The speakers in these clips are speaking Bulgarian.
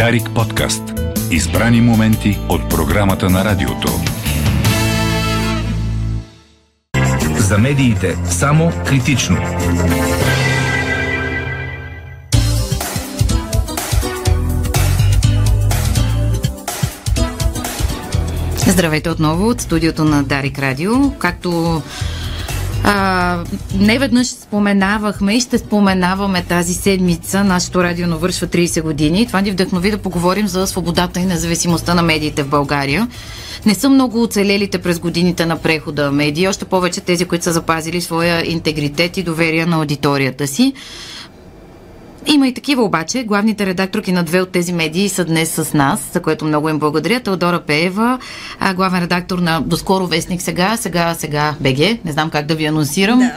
Дарик подкаст. Избрани моменти от програмата на радиото. За медиите само критично. Здравейте отново от студиото на Дарик Радио. Както а, не веднъж споменавахме и ще споменаваме тази седмица. Нашето радио навършва 30 години. Това ни вдъхнови да поговорим за свободата и независимостта на медиите в България. Не са много оцелелите през годините на прехода медии, още повече тези, които са запазили своя интегритет и доверие на аудиторията си. Има и такива обаче. Главните редакторки на две от тези медии са днес с нас, за което много им благодаря. Теодора Пеева, главен редактор на доскоро Вестник сега, сега, сега БГ. Не знам как да ви анонсирам. Да.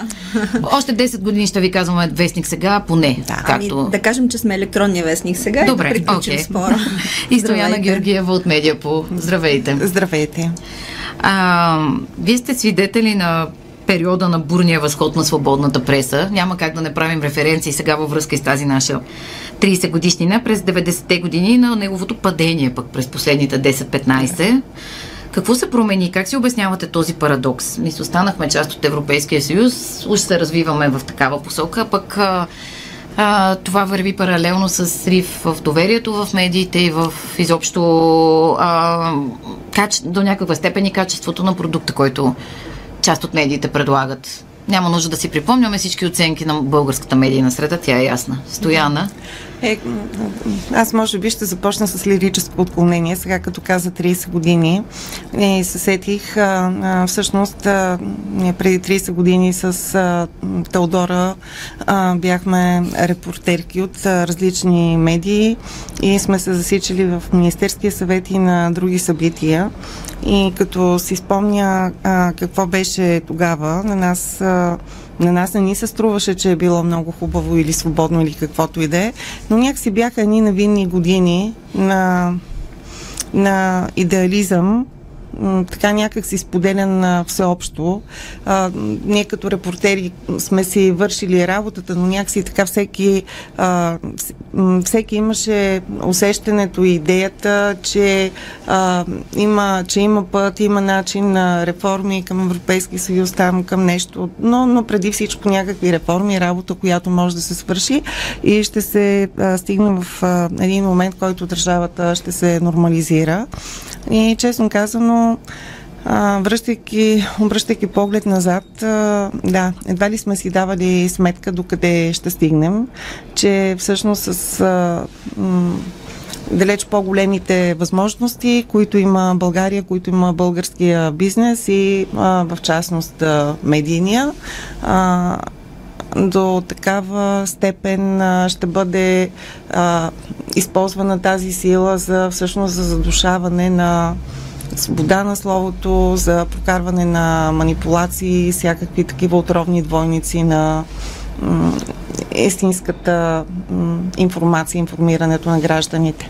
Още 10 години ще ви казваме Вестник сега, поне. Да, както... ами, да кажем, че сме електронния Вестник сега Добре, да okay. спора. и Стояна Георгиева от Медиапо. Здравейте. Здравейте. А, вие сте свидетели на периода на бурния възход на свободната преса. Няма как да не правим референции сега във връзка с тази наша 30 годишнина през 90-те години на неговото падение пък през последните 10-15. Какво се промени? Как си обяснявате този парадокс? Мисля, останахме част от Европейския съюз, уж се развиваме в такава посока, пък а, това върви паралелно с срив в доверието в медиите и в изобщо а, каче, до някаква степен и качеството на продукта, който част от медиите предлагат. Няма нужда да си припомняме всички оценки на българската медийна среда, тя е ясна. Стояна. Е, аз може би ще започна с лирическо отклонение, сега като каза 30 години. И се сетих, а, а, всъщност, а, преди 30 години с а, Теодора а, бяхме репортерки от а, различни медии и сме се засичали в Министерския съвет и на други събития. И като си спомня а, какво беше тогава, на нас, а, на нас не ни се струваше, че е било много хубаво или свободно или каквото и да е, но някакси бяха едни невинни години на, на идеализъм така някак си споделян всеобщо. А, ние като репортери сме си вършили работата, но някакси така всеки, а, всеки имаше усещането и идеята, че, а, има, че има път, има начин на реформи към Европейски съюз, там към нещо, но, но преди всичко някакви реформи, работа, която може да се свърши и ще се а, стигне в а, един момент, който държавата ще се нормализира. И честно казано, връщайки, обръщайки поглед назад, да, едва ли сме си давали сметка докъде ще стигнем, че всъщност с далеч по-големите възможности, които има България, които има българския бизнес и в частност а, медийния, до такава степен ще бъде а, използвана тази сила за всъщност за задушаване на свобода на словото, за прокарване на манипулации, всякакви такива отровни двойници на истинската информация, информирането на гражданите.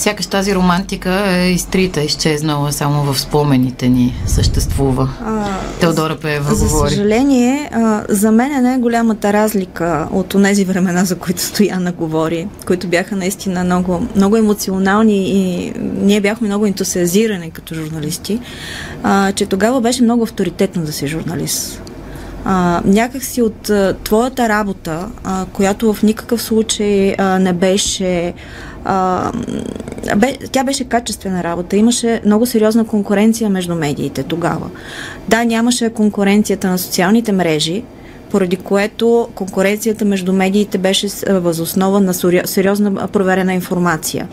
Сякаш тази романтика е изтрита, изчезнала, само в спомените ни съществува. А, Теодора Пеева за говори. За съжаление, а, за мен е най-голямата разлика от тези времена, за които Стояна говори, които бяха наистина много, много емоционални и ние бяхме много ентусиазирани като журналисти, а, че тогава беше много авторитетно да си журналист. А, някак си от а, твоята работа, а, която в никакъв случай а, не беше а, бе, тя беше качествена работа. Имаше много сериозна конкуренция между медиите тогава. Да, нямаше конкуренцията на социалните мрежи, поради което конкуренцията между медиите беше възоснова на сериозна проверена информация.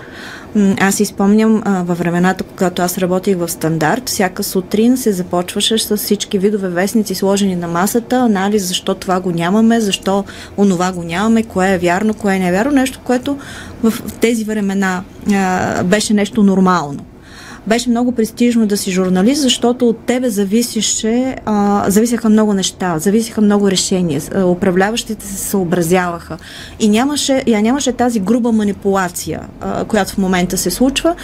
Аз си спомням във времената, когато аз работих в стандарт, всяка сутрин се започваше с всички видове вестници сложени на масата, анализ защо това го нямаме, защо онова го нямаме, кое е вярно, кое е невярно, нещо, което в тези времена беше нещо нормално беше много престижно да си журналист, защото от тебе зависеше, а, зависеха много неща, зависеха много решения, управляващите се съобразяваха. И нямаше, я нямаше тази груба манипулация, а, която в момента се случва.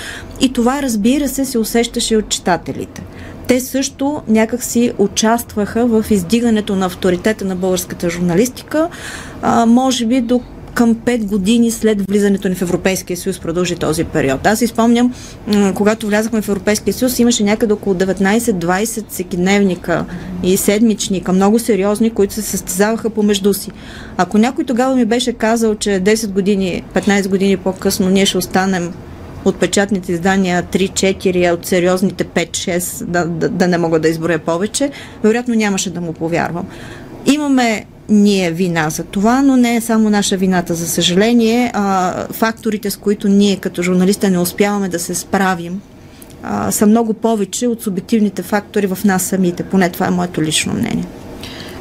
И това, разбира се, се усещаше от читателите те също някак си участваха в издигането на авторитета на българската журналистика, а, може би до към 5 години след влизането ни в Европейския съюз продължи този период. Аз изпомням, когато влязахме в Европейския съюз, имаше някъде около 19-20 всекидневника и седмичника, много сериозни, които се състезаваха помежду си. Ако някой тогава ми беше казал, че 10 години, 15 години по-късно ние ще останем от печатните издания 3-4, а от сериозните 5-6, да, да, да не мога да изброя повече, вероятно нямаше да му повярвам. Имаме ние вина за това, но не е само наша вината. За съжаление, а, факторите, с които ние като журналисти не успяваме да се справим, а, са много повече от субективните фактори в нас самите. Поне това е моето лично мнение.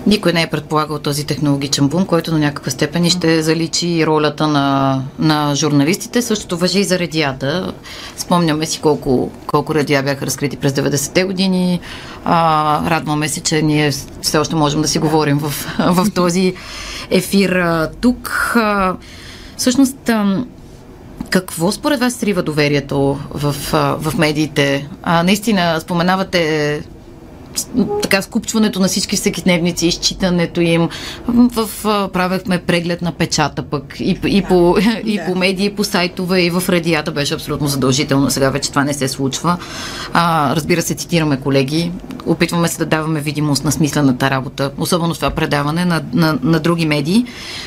Никой не е предполагал този технологичен бум, който на някаква степен ще заличи ролята на, на журналистите. Същото въжи и за радията. Спомняме си колко, колко радиа бяха разкрити през 90-те години. А, радваме се, че ние все още можем да си говорим в, в този ефир тук. А, всъщност, а, какво според вас срива доверието в, в медиите? А, наистина, споменавате така скупчването на всички всекидневници, изчитането им. В, в, правехме преглед на печата пък и, и, да. по, и да. по медии, и по сайтове, и в радията беше абсолютно задължително. Сега вече това не се случва. А, разбира се, цитираме колеги. Опитваме се да даваме видимост на смислената работа, особено това предаване на, на, на други медии.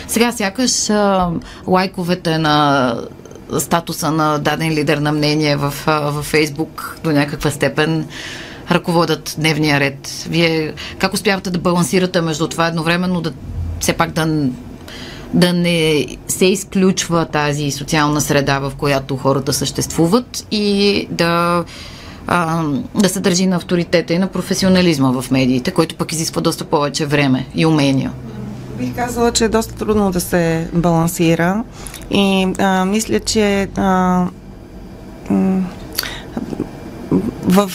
Сега сякаш а, лайковете на статуса на даден лидер на мнение в, в Фейсбук до някаква степен ръководят дневния ред? Вие как успявате да балансирате между това едновременно да все пак да да не се изключва тази социална среда, в която хората съществуват и да, а, да се държи на авторитета и на професионализма в медиите, който пък изисква доста повече време и умения. Бих казала, че е доста трудно да се балансира и а, мисля, че а, в,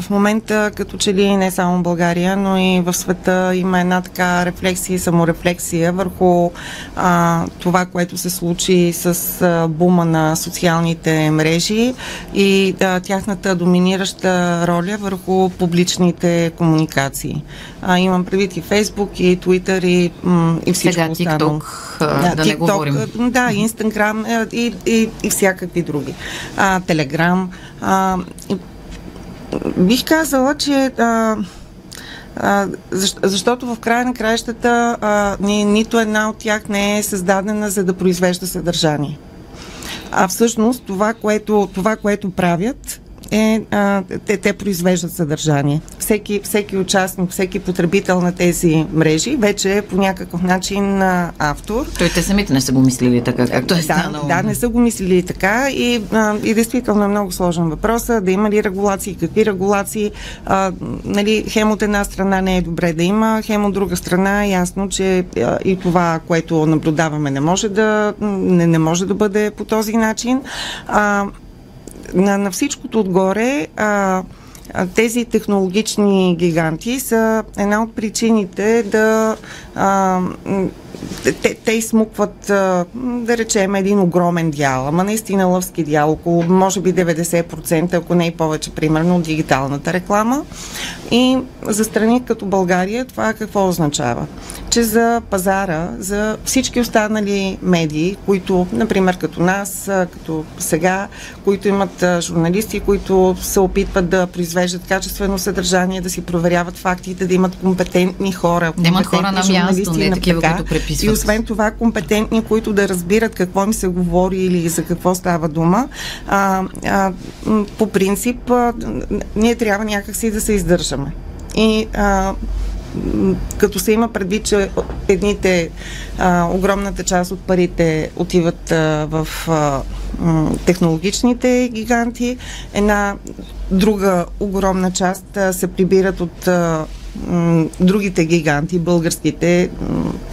в момента, като че ли не само в България, но и в света има една така рефлексия и саморефлексия върху а, това, което се случи с а, бума на социалните мрежи и а, тяхната доминираща роля върху публичните комуникации. А, имам предвид и Фейсбук, и Твитър, и, м, и всичко Сега, останало. TikTok, да, да TikTok, не говорим. Да, Инстаграм и, и, и всякакви други. А, Телеграм. А, Бих казала, че а, а, защото в края на краищата а, ни, нито една от тях не е създадена за да произвежда съдържание. А всъщност това, което, това, което правят, е, а, те, те произвеждат съдържание. Всеки, всеки участник, всеки потребител на тези мрежи вече е по някакъв начин а, автор. Той те самите не са го мислили така, както е да, станало. Да, не са го мислили така и, а, и действително е много сложен въпрос. Да има ли регулации, какви регулации. А, нали, хем от една страна не е добре да има, хем от друга страна е ясно, че а, и това, което наблюдаваме, не може да, не, не може да бъде по този начин. А, на, на всичкото отгоре, а, тези технологични гиганти са една от причините да а, те, те измукват, да речем, един огромен дял, ама наистина лъвски дял, около може би 90%, ако не и повече, примерно, от дигиталната реклама. И за страни като България това какво означава? Че за пазара, за всички останали медии, които, например, като нас, като сега, които имат журналисти, които се опитват да произвеждат качествено съдържание, да си проверяват фактите, да имат компетентни хора, да имат хора на място, не такива, които преписват. И освен това, компетентни, които да разбират какво им се говори или за какво става дума. А, а, по принцип, а, ние трябва някакси да се издържаме. И а, като се има предвид, че едните, а, огромната част от парите отиват а, в а, технологичните гиганти, една друга огромна част а, се прибират от а, другите гиганти, българските,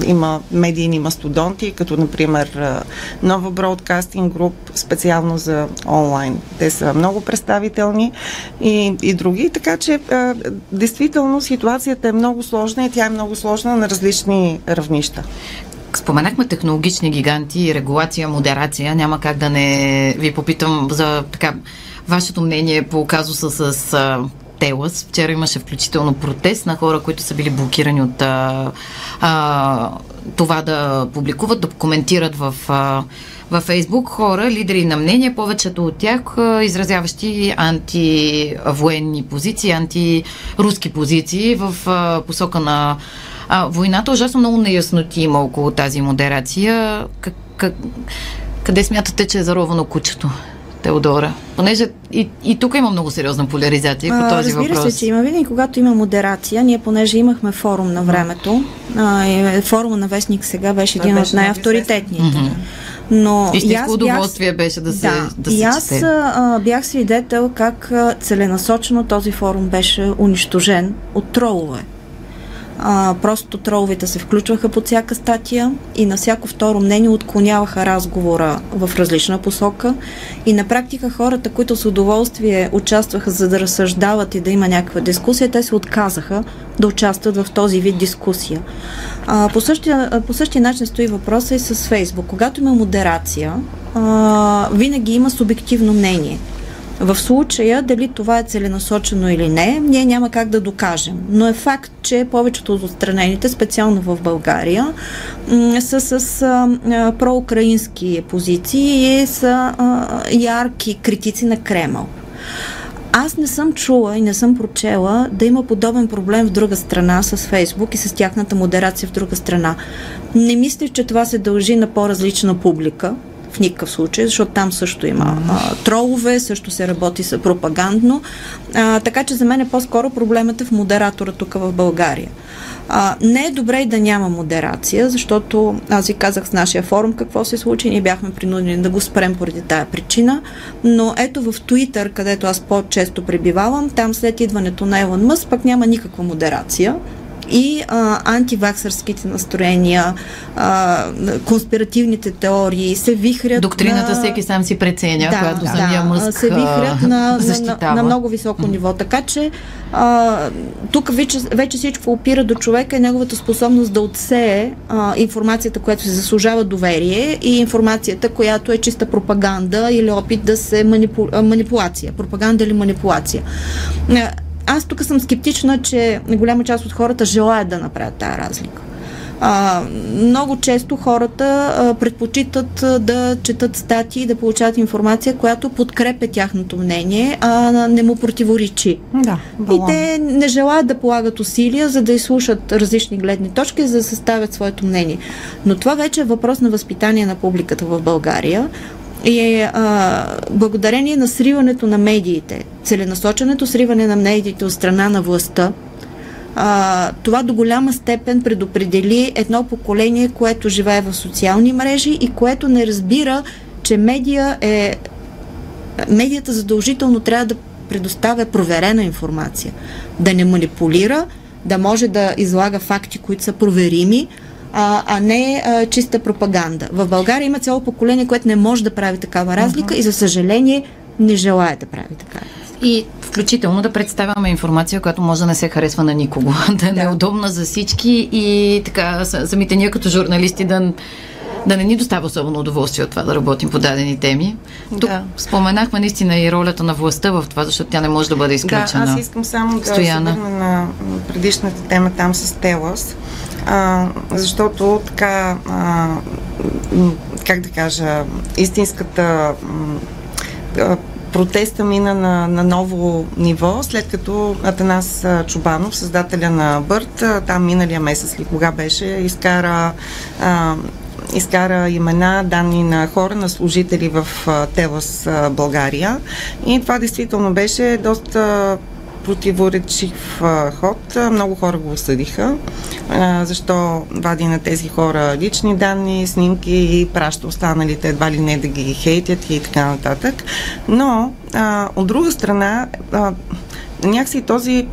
има медийни мастодонти, като например Нова Broadcasting Group, специално за онлайн. Те са много представителни и, и други, така че действително ситуацията е много сложна и тя е много сложна на различни равнища. Споменахме технологични гиганти, регулация, модерация. Няма как да не ви попитам за така вашето мнение по казуса с Телас. Вчера имаше включително протест на хора, които са били блокирани от а, а, това да публикуват, да коментират в а, във Фейсбук хора, лидери на мнение, повечето от тях изразяващи антивоенни позиции, антируски позиции в посока на войната. Ужасно много неясноти има около тази модерация. Къде смятате, че е заровано кучето? Теодора? Понеже и, и тук има много сериозна поляризация по този Разбира въпрос. се, че има винаги, когато има модерация. Ние, понеже имахме форум на времето, а, и форума на Вестник сега беше един от най-авторитетните. Mm-hmm. Но Истинско удоволствие бях, беше да се, да, да се и аз чете. А, бях свидетел как целенасочено този форум беше унищожен от тролове. А, просто троловете се включваха под всяка статия и на всяко второ мнение отклоняваха разговора в различна посока и на практика хората, които с удоволствие участваха за да разсъждават и да има някаква дискусия, те се отказаха да участват в този вид дискусия. А, по, същия, по същия начин стои въпроса и с Фейсбук. Когато има модерация, а, винаги има субективно мнение. В случая, дали това е целенасочено или не, ние няма как да докажем. Но е факт, че повечето от отстранените, специално в България, са с а, проукраински позиции и са а, ярки критици на Кремъл. Аз не съм чула и не съм прочела да има подобен проблем в друга страна с Фейсбук и с тяхната модерация в друга страна. Не мисля, че това се дължи на по-различна публика, в никакъв случай, защото там също има а, тролове, също се работи с пропагандно. А, така че за мен е по-скоро проблемът е в модератора тук в България. А, не е добре и да няма модерация, защото аз ви казах с нашия форум какво се случи, ние бяхме принудени да го спрем поради тая причина, но ето в Twitter, където аз по-често пребивавам, там след идването на Елон Мъс пък няма никаква модерация и а, антиваксърските настроения, а, конспиративните теории се вихрят. Доктрината на... всеки сам си преценя, да, която да, самия Мъск се вихрят на, на, на, на много високо ниво. Така че а, тук вече, вече всичко опира до човека и неговата способност да отсее а, информацията, която се заслужава доверие и информацията, която е чиста пропаганда или опит да се манипу... манипулация. Пропаганда или манипулация аз тук съм скептична, че голяма част от хората желаят да направят тази разлика. А, много често хората а, предпочитат а, да четат статии, да получават информация, която подкрепя тяхното мнение, а не му противоречи. Да, и те не желаят да полагат усилия, за да изслушат различни гледни точки, за да съставят своето мнение. Но това вече е въпрос на възпитание на публиката в България. И е а, благодарение на сриването на медиите, целенасоченото сриване на медиите от страна на властта, а, това до голяма степен предопредели едно поколение, което живее в социални мрежи и което не разбира, че медия е. Медията задължително трябва да предоставя проверена информация, да не манипулира, да може да излага факти, които са проверими, а, а не а, чиста пропаганда. В България има цяло поколение, което не може да прави такава разлика uh-huh. и за съжаление не желая да прави така. И включително да представяме информация, която може да не се харесва на никого, да е да. неудобна за всички и така самите ние като журналисти да да не ни достава особено удоволствие от това да работим по дадени теми. Тук да. споменахме наистина и ролята на властта в това, защото тя не може да бъде изключена. Да, аз искам само да се върна на предишната тема там с Телас а, защото така, а, как да кажа, истинската а, протеста мина на, на ново ниво, след като Атанас Чубанов, създателя на Бърт, там миналия месец ли кога беше, изкара а, изкара имена, данни на хора, на служители в Телас България. И това действително беше доста противоречив ход. Много хора го осъдиха. Защо вади на тези хора лични данни, снимки и праща останалите едва ли не да ги хейтят и така нататък. Но, от друга страна, някакси този,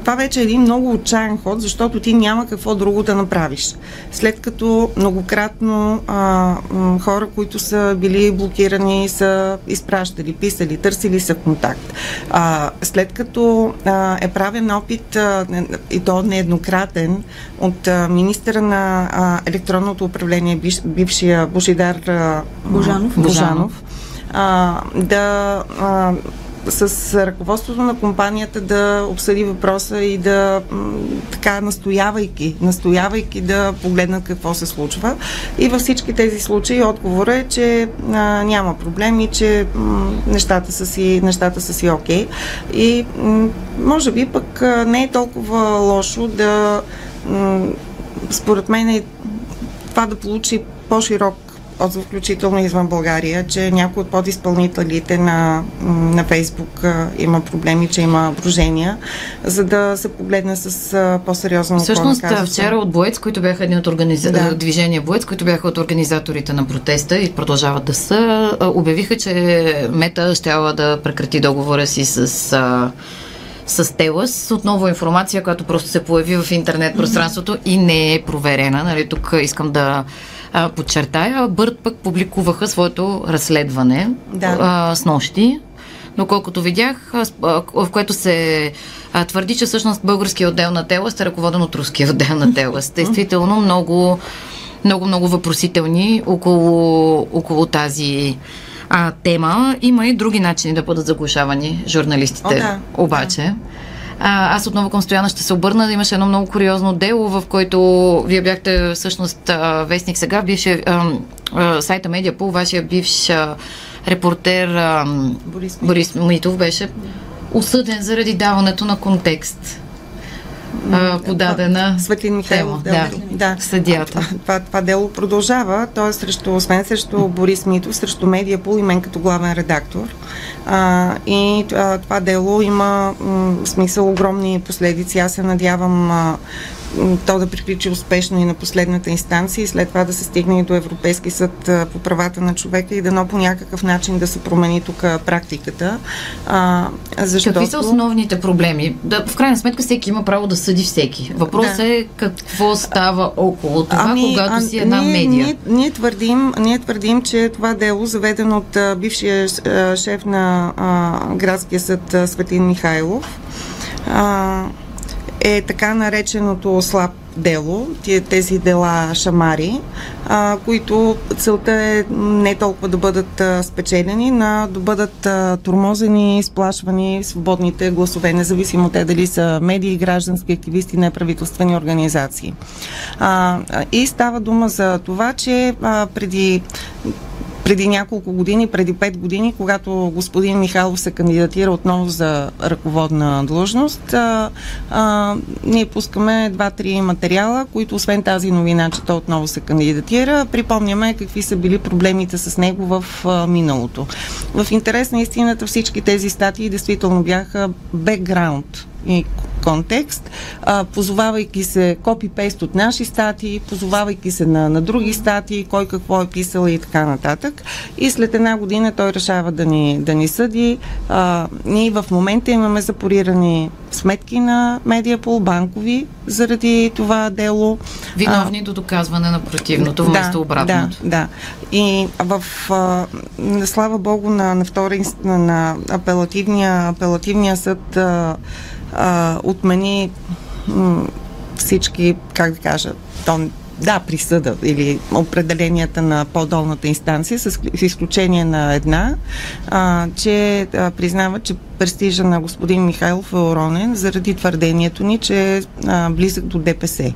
това вече е един много отчаян ход, защото ти няма какво друго да направиш. След като многократно а, хора, които са били блокирани, са изпращали, писали, търсили са контакт. А, след като а, е правен опит, а, и то нееднократен, от а, министра на а, електронното управление, бившия Божидар а, Божанов, Божанов а, да а, с ръководството на компанията да обсъди въпроса и да така настоявайки, настоявайки да погледнат какво се случва. И във всички тези случаи отговорът е, че а, няма проблем и че м, нещата са си, нещата са си окей. И м, може би пък не е толкова лошо да м, според мен е това да получи по-широк отзив, включително извън България, че някои от подизпълнителите на, на Фейсбук има проблеми, че има брожения, за да се погледне с по-сериозно Всъщност, вчера от Боец, които бяха един от организа... да. движение Боец, които бяха от организаторите на протеста и продължават да са, обявиха, че Мета щяла да прекрати договора си с с Телас. Отново информация, която просто се появи в интернет пространството и не е проверена. Нали, тук искам да а, подчертая. Бърт пък публикуваха своето разследване да. а, с нощи, доколкото видях, в което се а, твърди, че всъщност българския отдел на Телас е ръководен от руския отдел на Телас. Действително много, много, много въпросителни около, около тази а, тема. Има и други начини да бъдат заглушавани журналистите. О, да. Обаче. Да. А, аз отново към Стояна ще се обърна. Имаше едно много куриозно дело, в което вие бяхте всъщност вестник сега, бивше сайта Медиапол, вашия бивш репортер Борис, Борис Митов беше осъден заради даването на контекст подадена Светлин Михайлов тема. Да, да. съдията. Това, това, това дело продължава. То е срещу, освен срещу Борис Митов, срещу Медиапол и мен като главен редактор. А, и а, това дело има м, смисъл огромни последици. Аз се надявам а, то да приключи успешно и на последната инстанция и след това да се стигне и до Европейски съд по правата на човека и дано по някакъв начин да се промени тук практиката. А, защото... Какви са основните проблеми? Да, в крайна сметка всеки има право да съди всеки. Въпросът да. е какво става около това, ами, когато а, си една ние, медия. Ние, ние, твърдим, ние твърдим, че това дело, заведено от а, бившия а, шеф на а, градския съд а, Светлин Михайлов, а, е така нареченото слаб дело, тези дела шамари, а, които целта е не толкова да бъдат а, спечелени, но да бъдат а, турмозени, изплашвани свободните гласове, независимо те дали са медии, граждански активисти, неправителствени организации. А, и става дума за това, че а, преди преди няколко години, преди пет години, когато господин Михайлов се кандидатира отново за ръководна длъжност, а, а, ние пускаме два-три материала, които освен тази новина, че той отново се кандидатира, припомняме какви са били проблемите с него в а, миналото. В интерес на истината всички тези статии действително бяха бекграунд и контекст, а, позовавайки се копипейст от наши статии, позовавайки се на, на други статии, кой какво е писал и така нататък. И след една година той решава да ни, да ни съди. А, ние в момента имаме запорирани сметки на Медиапол, банкови, заради това дело. Виновни а, до доказване на противното, вместо да, обратното. Да, да. И в, а, слава Богу, на, на втори, на, на апелативния, апелативния съд а, а, отмени м- всички, как да кажа, то, да, присъда или определенията на по-долната инстанция, с, с изключение на една, а, че а, признава, че престижа на господин Михайлов е уронен заради твърдението ни, че е близък до ДПС.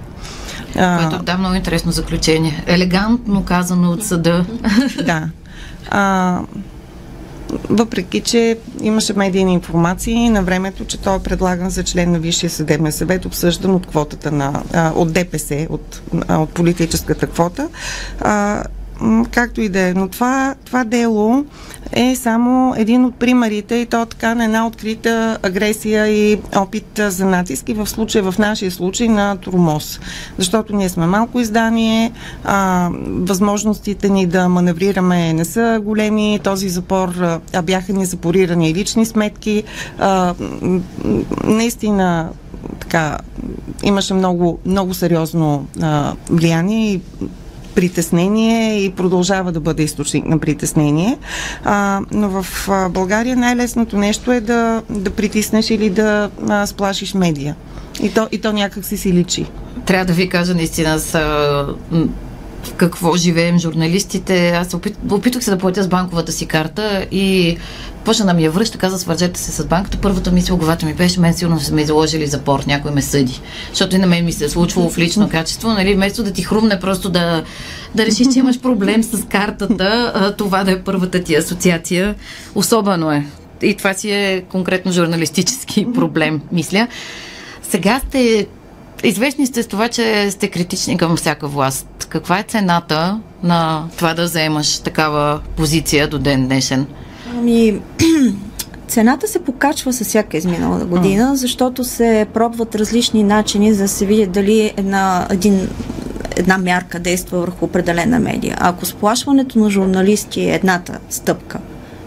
Което да, много интересно заключение. Елегантно казано от съда. Да. А, въпреки, че имаше медийни информации на времето, че той е предлаган за член на Висшия съдебен съвет, обсъждан от квотата на, от ДПС, от, от политическата квота. Както и да е. Но това, това дело е само един от примерите и то така на една открита агресия и опит за натиск и в случая, в нашия случай на Турмоз. Защото ние сме малко издание, а, възможностите ни да маневрираме не са големи, този запор, а бяха ни запорирани лични сметки. А, наистина така, имаше много, много сериозно а, влияние и притеснение и продължава да бъде източник на притеснение. А, но в България най-лесното нещо е да, да притиснеш или да а, сплашиш медия. И то, и то някак си си личи. Трябва да ви кажа наистина с какво живеем журналистите. Аз опит, опитах се да платя с банковата си карта и почна да ми я връща, каза, свържете се с банката. Първата мисля в главата ми беше, мен сигурно са ме изложили запор, някой ме съди. Защото и на мен ми се е случвало в лично качество, нали, вместо да ти хрумне просто да, да решиш, че имаш проблем с картата, това да е първата ти асоциация. Особено е. И това си е конкретно журналистически проблем, мисля. Сега сте Известни сте с това, че сте критични към всяка власт. Каква е цената на това да вземаш такава позиция до ден днешен? Ами, цената се покачва с всяка изминала година, защото се пробват различни начини за да се види дали една, един, една мярка действа върху определена медия. Ако сплашването на журналисти е едната стъпка,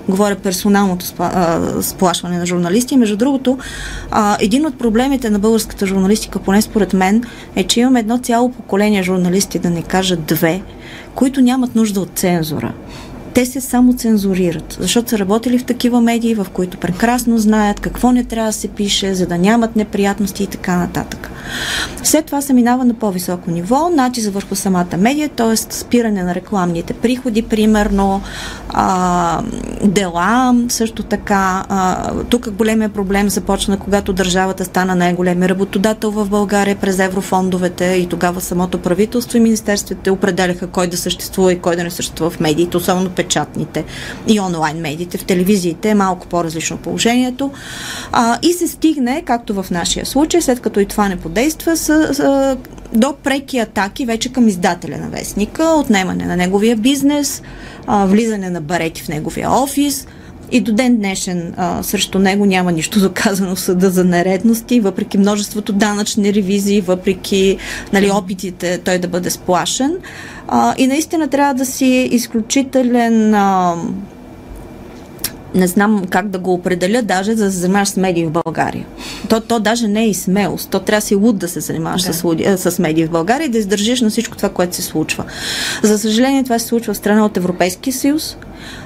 говоря персоналното сплашване на журналисти. Между другото, един от проблемите на българската журналистика, поне според мен, е, че имаме едно цяло поколение журналисти, да не кажа две, които нямат нужда от цензура те се само цензурират, защото са работили в такива медии, в които прекрасно знаят какво не трябва да се пише, за да нямат неприятности и така нататък. След това се минава на по-високо ниво, натиск върху самата медия, т.е. спиране на рекламните приходи, примерно, а, дела, също така. А, тук големия проблем започна, когато държавата стана най-големия работодател в България през еврофондовете и тогава самото правителство и министерствата определяха кой да съществува и кой да не съществува в медиите, особено печатните и онлайн медиите. В телевизиите е малко по-различно положението. А, и се стигне, както в нашия случай, след като и това не подейства, с, с, до преки атаки вече към издателя на вестника, отнемане на неговия бизнес, а, влизане на барети в неговия офис – и до ден днешен а, срещу него няма нищо доказано в съда за нередности, въпреки множеството данъчни ревизии, въпреки нали, опитите той да бъде сплашен. А, и наистина трябва да си изключителен. А, не знам как да го определя, даже за да се занимаваш с медии в България. То, то даже не е и смелост. То трябва си луд да се занимаваш да. с, с медии в България и да издържиш на всичко това, което се случва. За съжаление, това се случва в страна от Европейския съюз.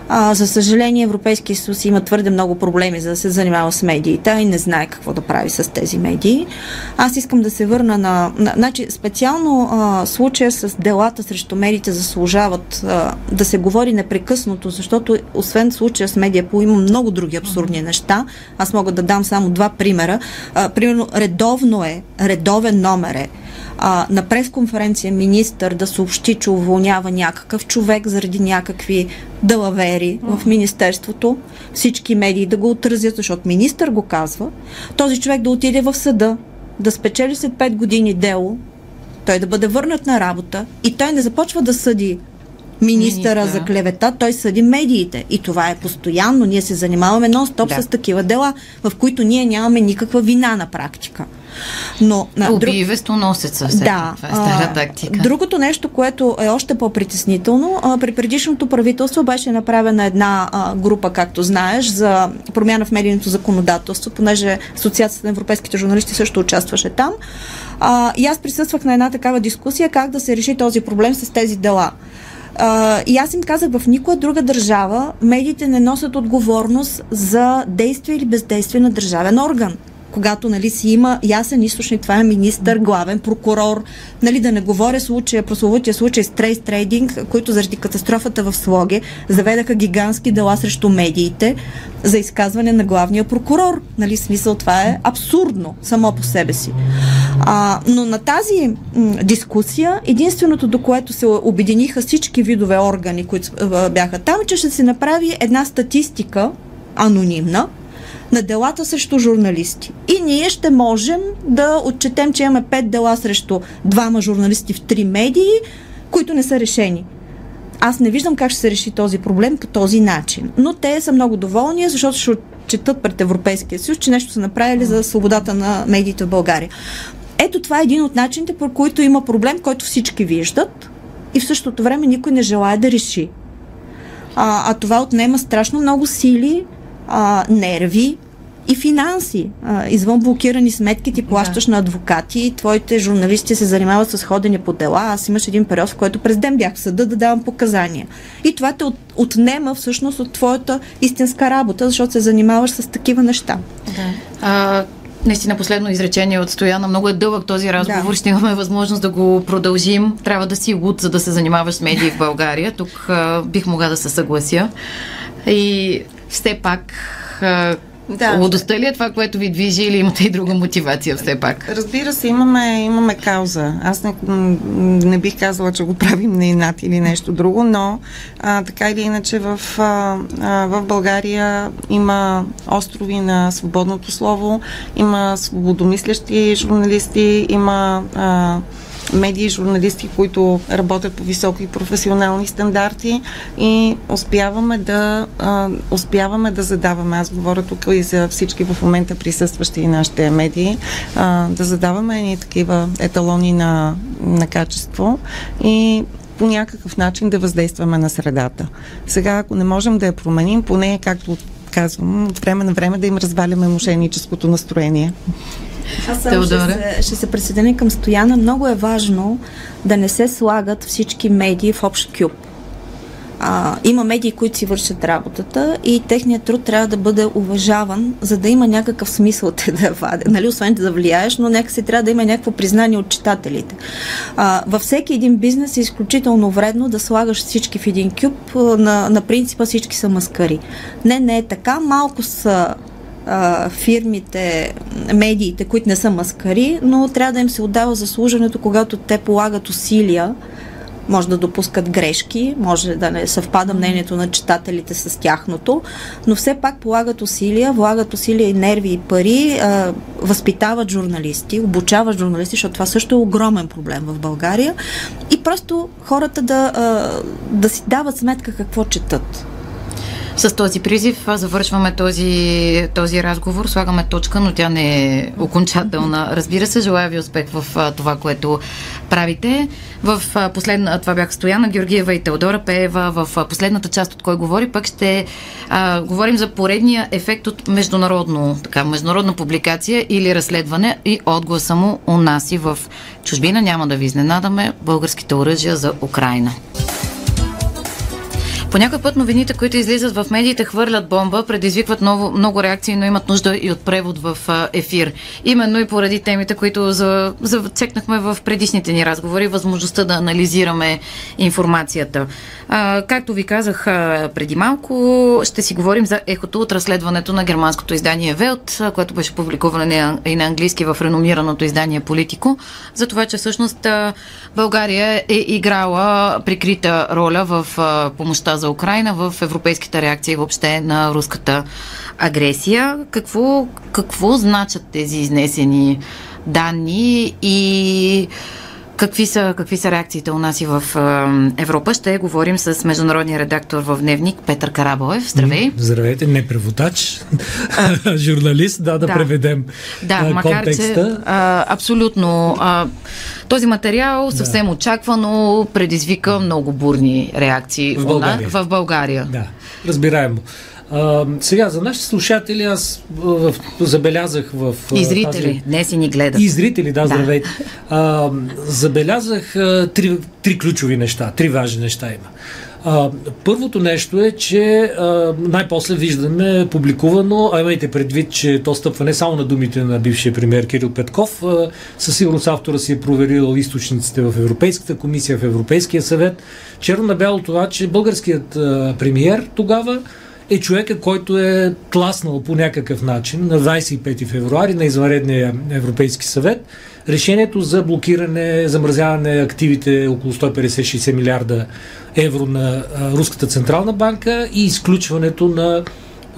А, за съжаление, Европейския съюз има твърде много проблеми за да се занимава с медиите и не знае какво да прави с тези медии. Аз искам да се върна на... на значи, специално а, случая с делата срещу медиите заслужават а, да се говори непрекъснато, защото освен случая с Медиапол има много други абсурдни неща. Аз мога да дам само два примера. А, примерно, редовно е, редовен номер е а, на пресконференция министър да съобщи, че уволнява някакъв човек заради някакви дълавери в Министерството, всички медии да го отразят, защото министър го казва, този човек да отиде в съда, да спечели след 5 години дело, той да бъде върнат на работа и той не започва да съди министъра Министър. за клевета, той съди медиите. И това е постоянно. Ние се занимаваме нон-стоп да. с такива дела, в които ние нямаме никаква вина на практика. Но, на, Уби друг... вестоносеца, да, това е стара тактика. Другото нещо, което е още по-притеснително, а, при предишното правителство беше направена една а, група, както знаеш, за промяна в медийното законодателство, понеже Асоциацията на европейските журналисти също участваше там. А, и аз присъствах на една такава дискусия как да се реши този проблем с тези дела. Uh, и аз им казах, в никоя друга държава медиите не носят отговорност за действие или бездействие на държавен орган когато нали, си има ясен източник, това е министър, главен прокурор, нали, да не говоря случая, прословутия случай с трейс трейдинг, които заради катастрофата в Слоге заведаха гигантски дела срещу медиите за изказване на главния прокурор. Нали, смисъл това е абсурдно само по себе си. А, но на тази м, дискусия, единственото до което се обединиха всички видове органи, които бяха там, че ще се направи една статистика, анонимна, на делата срещу журналисти. И ние ще можем да отчетем, че имаме пет дела срещу двама журналисти в три медии, които не са решени. Аз не виждам как ще се реши този проблем по този начин. Но те са много доволни, защото ще отчетат пред Европейския съюз, че нещо са направили за свободата на медиите в България. Ето това е един от начините, по които има проблем, който всички виждат и в същото време никой не желая да реши. А, а това отнема страшно много сили, а, нерви и финанси. А, извън блокирани сметки ти плащаш да. на адвокати, твоите журналисти се занимават с ходене по дела. Аз имаш един период, в който през ден бях в съда да давам показания. И това те от, отнема всъщност от твоята истинска работа, защото се занимаваш с такива неща. Да. А, наистина последно изречение от Стояна. Много е дълъг този разговор. Да. Ще имаме възможност да го продължим. Трябва да си луд, за да се занимаваш с медии в България. Тук а, бих могла да се съглася. И все пак да. Лудостта ли е това, което ви движи или имате и друга мотивация все пак? Разбира се, имаме, имаме кауза. Аз не, не бих казала, че го правим на инат или нещо друго, но а, така или иначе в, а, в България има острови на свободното слово, има свободомислящи журналисти, има а, медии, журналисти, които работят по високи професионални стандарти и успяваме да, успяваме да задаваме, аз говоря тук и за всички в момента присъстващи и нашите медии, да задаваме едни такива еталони на, на качество и по някакъв начин да въздействаме на средата. Сега, ако не можем да я променим, поне, както казвам, от време на време да им разваляме мошенническото настроение. Аз само ще се, ще се присъединя към Стояна. Много е важно да не се слагат всички медии в общ кюб. А, има медии, които си вършат работата и техният труд трябва да бъде уважаван, за да има някакъв смисъл те да ваде. Нали, освен да влияеш, но някакси трябва да има някакво признание от читателите. А, във всеки един бизнес е изключително вредно да слагаш всички в един кюб на, на принципа всички са маскари. Не, не е така. Малко са а, фирмите, медиите, които не са маскари, но трябва да им се отдава заслуженето, когато те полагат усилия, може да допускат грешки, може да не съвпада мнението на читателите с тяхното, но все пак полагат усилия, влагат усилия и нерви и пари, а, възпитават журналисти, обучават журналисти, защото това също е огромен проблем в България и просто хората да, а, да си дават сметка какво четат. С този призив завършваме този, този разговор, слагаме точка, но тя не е окончателна. Разбира се, желая ви успех в това, което правите. В последна, това бях Стояна Георгиева и Теодора Пеева. В последната част от кой говори, пък ще а, говорим за поредния ефект от международно, така, международна публикация или разследване и отгласа му у нас и в чужбина. Няма да ви изненадаме българските оръжия за Украина. По някой път новините, които излизат в медиите, хвърлят бомба, предизвикват много, много реакции, но имат нужда и от превод в ефир. Именно и поради темите, които за, в предишните ни разговори, възможността да анализираме информацията. А, както ви казах преди малко, ще си говорим за ехото от разследването на германското издание Велт, което беше публикувано и на английски в реномираното издание Политико, за това, че всъщност България е играла прикрита роля в помощта за Украина в европейските реакции въобще на руската агресия. Какво, какво значат тези изнесени данни и Какви са, какви са реакциите у нас и в е, Европа? Ще говорим с международния редактор в Дневник Петър Карабоев. Здравей! Здравейте, не преводач, журналист, да, да, да преведем да, а, макар, контекста. Че, а, абсолютно. А, този материал съвсем да. очаквано предизвика много бурни реакции в България. в България. Да, разбираемо. А, сега, за нашите слушатели, аз в, забелязах в... И зрители, тази... не си ни гледат. И зрители, да, да. здравейте. А, забелязах а, три, три ключови неща, три важни неща има. А, първото нещо е, че а, най-после виждаме публикувано, а имайте предвид, че то стъпва не само на думите на бившия премьер Кирил Петков, а, със сигурност автора си е проверил източниците в Европейската комисия, в Европейския съвет. Черно на бяло това, че българският а, премьер тогава е човека, който е тласнал по някакъв начин на 25 февруари на извънредния Европейски съвет решението за блокиране, замразяване активите около 150-60 милиарда евро на Руската централна банка и изключването на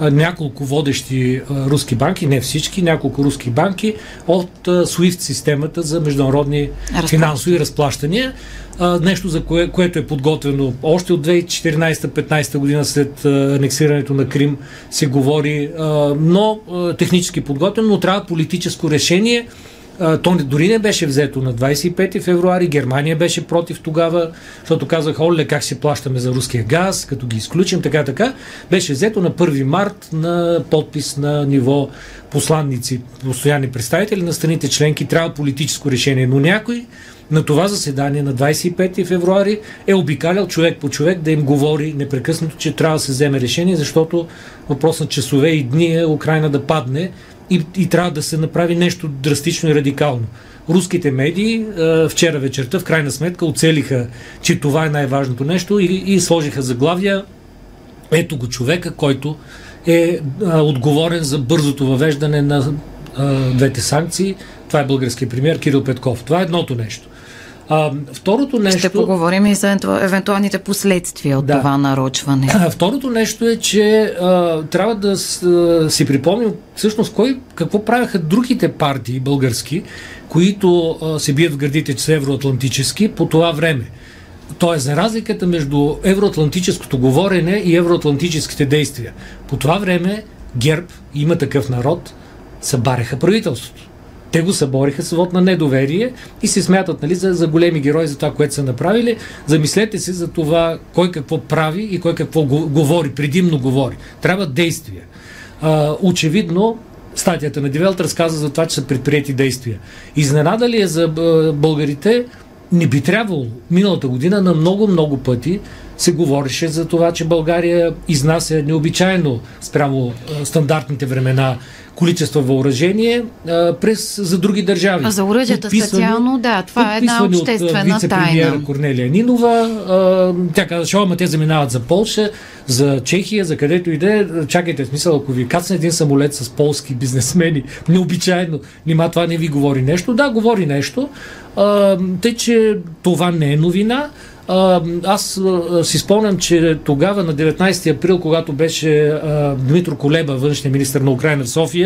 няколко водещи руски банки, не всички, няколко руски банки от SWIFT системата за международни финансови разплащания нещо, за кое, което е подготвено още от 2014-15 година след анексирането на Крим се говори, но технически подготвено, но трябва политическо решение. То дори не беше взето на 25 февруари, Германия беше против тогава, защото казах, оле, как си плащаме за руския газ, като ги изключим, така, така. Беше взето на 1 март на подпис на ниво посланници, постоянни представители на страните членки. Трябва политическо решение, но някой на това заседание на 25 февруари е обикалял човек по човек да им говори непрекъснато, че трябва да се вземе решение, защото въпрос на часове и дни е Украина да падне и, и трябва да се направи нещо драстично и радикално. Руските медии вчера вечерта в крайна сметка оцелиха, че това е най-важното нещо и, и сложиха заглавия ето го човека, който е а, отговорен за бързото въвеждане на а, двете санкции. Това е българския премьер Кирил Петков. Това е едното нещо. А, второто нещо... Ще поговорим и за евентуалните последствия от да. това нарочване. Второто нещо е, че а, трябва да си припомним всъщност кой, какво правяха другите партии български, които а, се бият в гърдите, че са евроатлантически по това време. Тоест, за разликата между евроатлантическото говорене и евроатлантическите действия. По това време ГЕРБ, има такъв народ, събареха правителството. Те го събориха с вод на недоверие и се смятат нали, за, за големи герои за това, което са направили. Замислете се за това кой какво прави и кой какво го, говори, предимно говори. Трябва действия. А, очевидно, статията на Девелт разказва за това, че са предприяти действия. Изненада ли е за българите? Не би трябвало. Миналата година на много-много пъти се говореше за това, че България изнася необичайно спрямо стандартните времена количество въоръжение а, през, за други държави. А за оръжията специално, да, това е една обществена от, тайна. Корнелия Нинова. А, тя каза, ама те заминават за Полша, за Чехия, за където иде. Чакайте, в смисъл, ако ви кацне един самолет с полски бизнесмени, необичайно, нима това не ви говори нещо. Да, говори нещо. А, тъй, че това не е новина. А, аз а, си спомням, че тогава на 19 април, когато беше а, Дмитро Колеба, външния министр на Украина в София,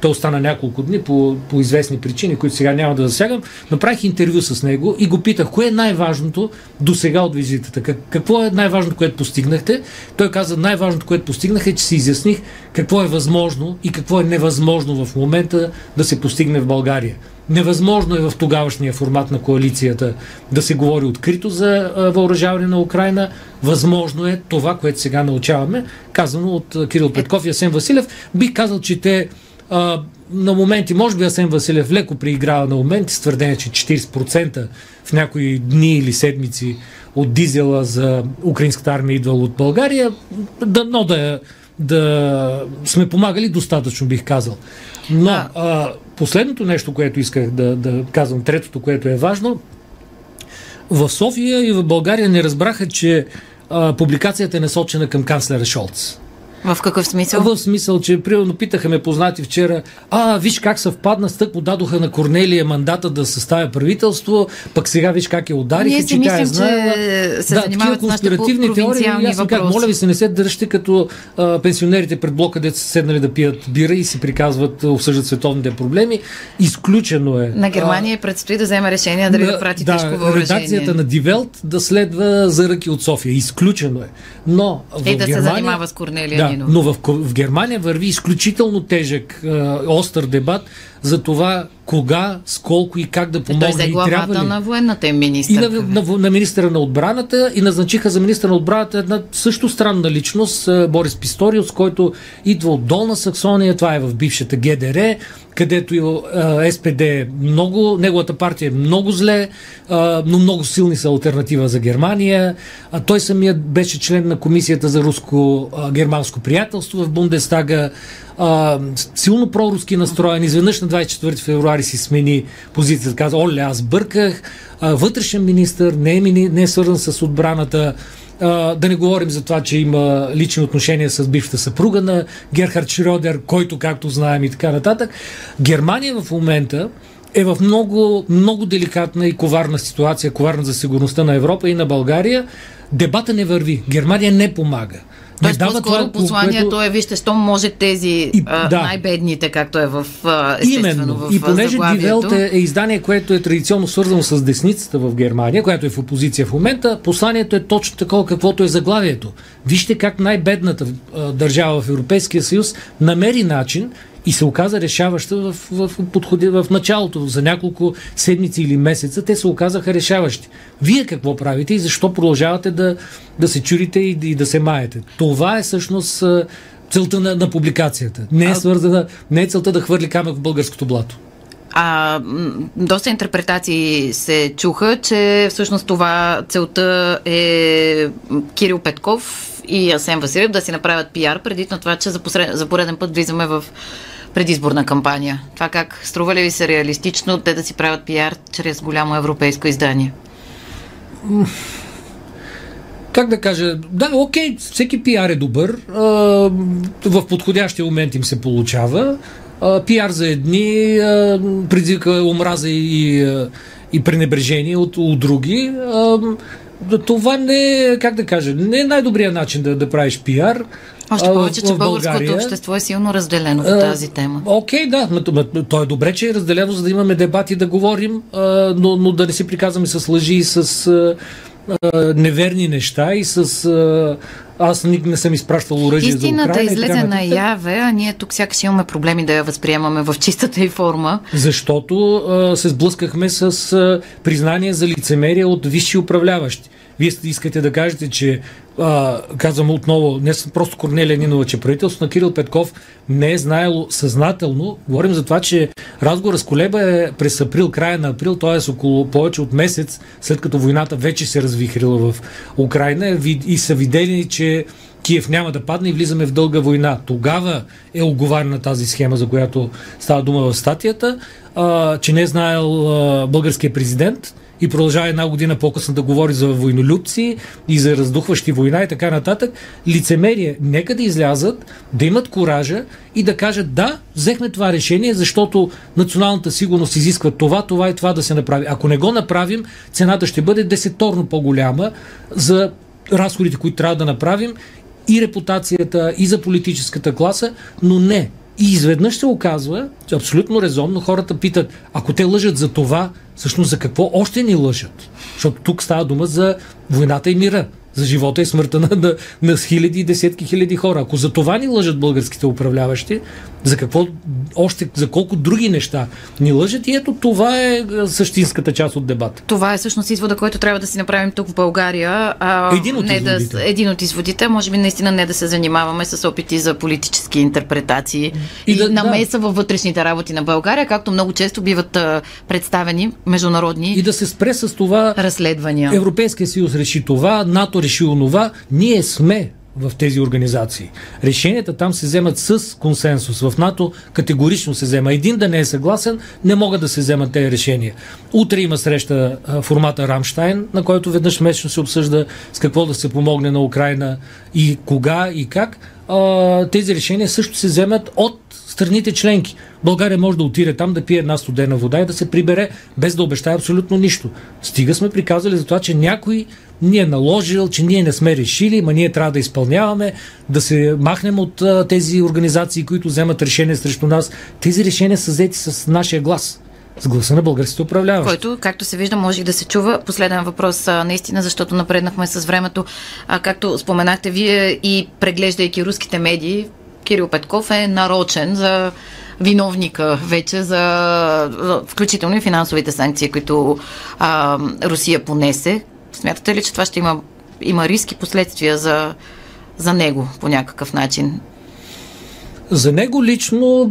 той остана няколко дни по, по известни причини, които сега няма да засягам, направих интервю с него и го питах, кое е най-важното до сега от визитата? Как, какво е най-важното, което постигнахте? Той каза, най-важното, което постигнах е, че си изясних какво е възможно и какво е невъзможно в момента да се постигне в България. Невъзможно е в тогавашния формат на коалицията да се говори открито за въоръжаване на Украина. Възможно е това, което сега научаваме, казано от Кирил Петков и Асен Василев. Бих казал, че те а, на моменти, може би Асен Василев леко преиграва на моменти с твърдение, че 40% в някои дни или седмици от дизела за украинската армия идвал от България, да, но да, да сме помагали достатъчно, бих казал. Но а, последното нещо, което исках да, да казвам, третото, което е важно, в София и в България не разбраха, че а, публикацията е насочена към канцлера Шолц. В какъв смисъл? В смисъл, че примерно питаха ме познати вчера, а, виж как съвпадна, с тък му дадоха на Корнелия мандата да съставя правителство, пък сега виж как я удариха, Ние че мислим, тя е знаела. Че се да, такива конспиративни теории. Аз как, моля ви се, не се дръжте като а, пенсионерите пред блока, де са седнали да пият бира и си приказват, обсъждат световните проблеми. Изключено е. На Германия а, предстои да вземе решение дали да, да прати да, тежко въоръжение. Редакцията на Дивелт да следва за ръки от София. Изключено е. Но в и да Германия, се занимава с Корнелия да, Но в, в Германия върви изключително тежък, остър дебат за това кога, с колко и как да помогне. Той е главата ли. на военната министър. И на, на, на министра на отбраната и назначиха за министра на отбраната една също странна личност, Борис Писториус, който идва от Долна Саксония, това е в бившата ГДР, където а, СПД е много, неговата партия е много зле, а, но много силни са альтернатива за Германия. А той самият беше член на комисията за руско-германско приятелство в Бундестага а, силно проруски настроен. Изведнъж на 24 февруари си смени позицията. Каза, оле, аз бърках. Вътрешен министр, не е, не е свързан с отбраната. Да не говорим за това, че има лични отношения с бившата съпруга на Герхард Шрёдер, който, както знаем и така нататък. Германия в момента е в много, много деликатна и коварна ситуация, коварна за сигурността на Европа и на България. Дебата не върви. Германия не помага. Тоест, по-скоро това, посланието което... е, вижте, що може тези и, а, да. най-бедните, както е в Именно. В, и понеже Дивелт е, е издание, което е традиционно свързано с десницата в Германия, която е в опозиция в момента, посланието е точно такова, каквото е заглавието. Вижте как най-бедната а, държава в Европейския съюз намери начин и се оказа решаваща в, в, подходи, в началото, за няколко седмици или месеца, те се оказаха решаващи. Вие какво правите и защо продължавате да, да се чурите и, и да се маете? Това е всъщност целта на, на публикацията. Не е свързана, не е целта да хвърли камък в българското блато. А, доста интерпретации се чуха, че всъщност това целта е Кирил Петков и Асен Василев да си направят пиар, преди на това, че за, посред, за пореден път влизаме в предизборна кампания. Това как струва ли ви се реалистично те да си правят пиар чрез голямо европейско издание? как да кажа, да, окей, всеки пиар е добър, в подходящия момент им се получава. Пиар за едни а, предизвика омраза и, и пренебрежение от, от други. А, това не е, как да кажа, не е най-добрият начин да, да правиш пиар. Още повече, че българското общество е силно разделено по тази тема. Окей, okay, да, то е добре, че е разделено, за да имаме дебати да говорим, но, но да не си приказваме с лъжи и с неверни неща и с аз никога не съм изпращал оръжие за Украина. Истината излезе наяве, а ние тук сякаш имаме проблеми да я възприемаме в чистата и форма. Защото а, се сблъскахме с а, признание за лицемерие от висши управляващи. Вие искате да кажете, че а, казвам отново, не съм просто Корнелия Нинова, че правителството на Кирил Петков не е знаело съзнателно. Говорим за това, че разговор с Колеба е през април, края на април, т.е. около повече от месец, след като войната вече се развихрила в Украина и са видели, че Киев няма да падне и влизаме в дълга война. Тогава е оговарена тази схема, за която става дума в статията, а, че не е знаел българския президент и продължава една година по-късно да говори за войнолюбци и за раздухващи война и така нататък. Лицемерие, нека да излязат, да имат коража и да кажат да, взехме това решение, защото националната сигурност изисква това, това и това да се направи. Ако не го направим, цената ще бъде десеторно по-голяма за разходите, които трябва да направим и репутацията, и за политическата класа, но не. И изведнъж се оказва, абсолютно резонно хората питат, ако те лъжат за това, всъщност за какво още ни лъжат? Защото тук става дума за войната и мира за живота и смъртта на, на, на хиляди и десетки хиляди хора. Ако за това ни лъжат българските управляващи, за какво още, за колко други неща ни лъжат и ето това е същинската част от дебата. Това е всъщност извода, който трябва да си направим тук в България. А, един от не изводите. Да, един от изводите. Може би наистина не да се занимаваме с опити за политически интерпретации и, и да, намеса да. във вътрешните работи на България, както много често биват а, представени международни И да се спре с това разследвания. Европейския съюз реши това, НАТО реши онова. Ние сме в тези организации. Решенията там се вземат с консенсус. В НАТО категорично се взема. Един да не е съгласен, не могат да се вземат тези решения. Утре има среща формата Рамштайн, на който веднъж месечно се обсъжда с какво да се помогне на Украина и кога и как. Тези решения също се вземат от страните членки. България може да отиде там да пие една студена вода и да се прибере, без да обещае абсолютно нищо. Стига сме приказали за това, че някой ни е наложил, че ние не сме решили, ма ние трябва да изпълняваме, да се махнем от а, тези организации, които вземат решения срещу нас. Тези решения са взети с нашия глас с гласа на българските управляващи. Който, както се вижда, може и да се чува. Последен въпрос, наистина, защото напреднахме с времето. А, както споменахте вие и преглеждайки руските медии, Кирил Петков е нарочен за виновника вече за включително и финансовите санкции, които а, Русия понесе. Смятате ли, че това ще има, има риски последствия за, за него по някакъв начин? За него лично,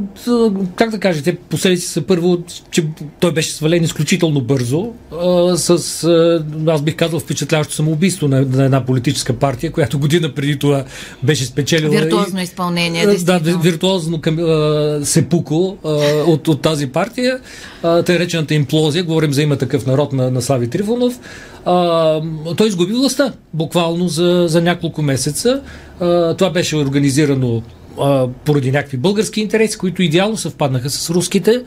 как да кажете, последици са първо, че той беше свален изключително бързо, а, с, а, аз бих казал, впечатляващо самоубийство на, на една политическа партия, която година преди това беше спечелила. Виртуозно изпълнение, Да, виртуозно към, а, се пуко а, от, от тази партия. А, тъй речената имплозия, говорим за има такъв народ на, на Слави Трифонов. А, той изгуби властта, буквално за, за няколко месеца. А, това беше организирано поради някакви български интереси, които идеално съвпаднаха с руските.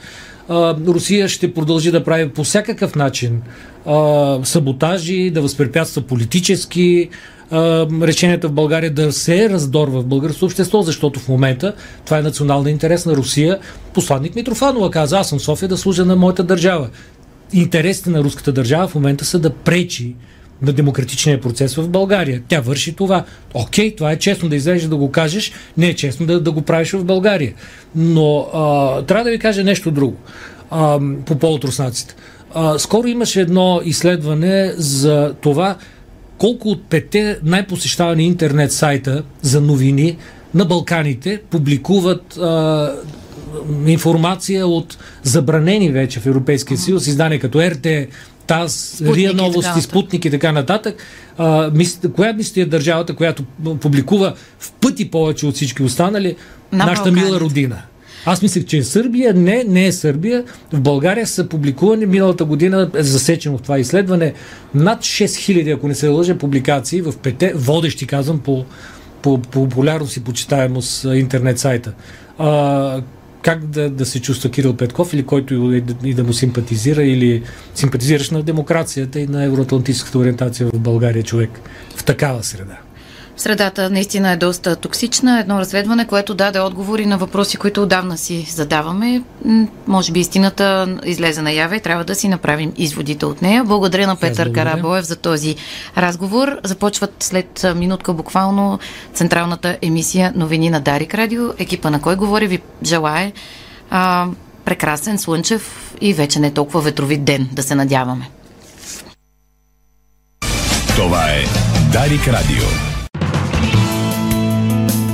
А, Русия ще продължи да прави по всякакъв начин а, саботажи, да възпрепятства политически а, решенията в България да се раздорва в българското общество, защото в момента това е национална интерес на Русия. Посланник Митрофанова каза, аз съм София да служа на моята държава. Интересите на руската държава в момента са да пречи на демократичния процес в България. Тя върши това. Окей, това е честно да излезеш да го кажеш, не е честно да, да го правиш в България. Но а, трябва да ви кажа нещо друго а, по повод руснаците. А, скоро имаше едно изследване за това колко от пете най-посещавани интернет сайта за новини на Балканите публикуват а, информация от забранени вече в Европейския съюз издания като РТ, ТАС, РИА новости, Спутник и така нататък. А, мис, коя мислите е държавата, която публикува в пъти повече от всички останали? На нашата Балканите. мила родина. Аз мислех, че е Сърбия. Не, не е Сърбия. В България са публикувани миналата година, е засечено в това изследване, над 6000, ако не се лъжа, публикации в пете, водещи, казвам, по, по, по популярност и почитаемост интернет сайта. А, как да, да се чувства Кирил Петков или който и и да му симпатизира или симпатизираш на демокрацията и на евроатлантическата ориентация в България човек в такава среда? Средата наистина е доста токсична. Едно разследване, което даде отговори на въпроси, които отдавна си задаваме. Може би истината излезе наяве и трябва да си направим изводите от нея. Благодаря на Петър Карабоев за този разговор. Започват след минутка буквално централната емисия новини на Дарик Радио. Екипа на кой говори ви желае а, прекрасен, слънчев и вече не толкова ветровит ден, да се надяваме. Това е Дарик Радио.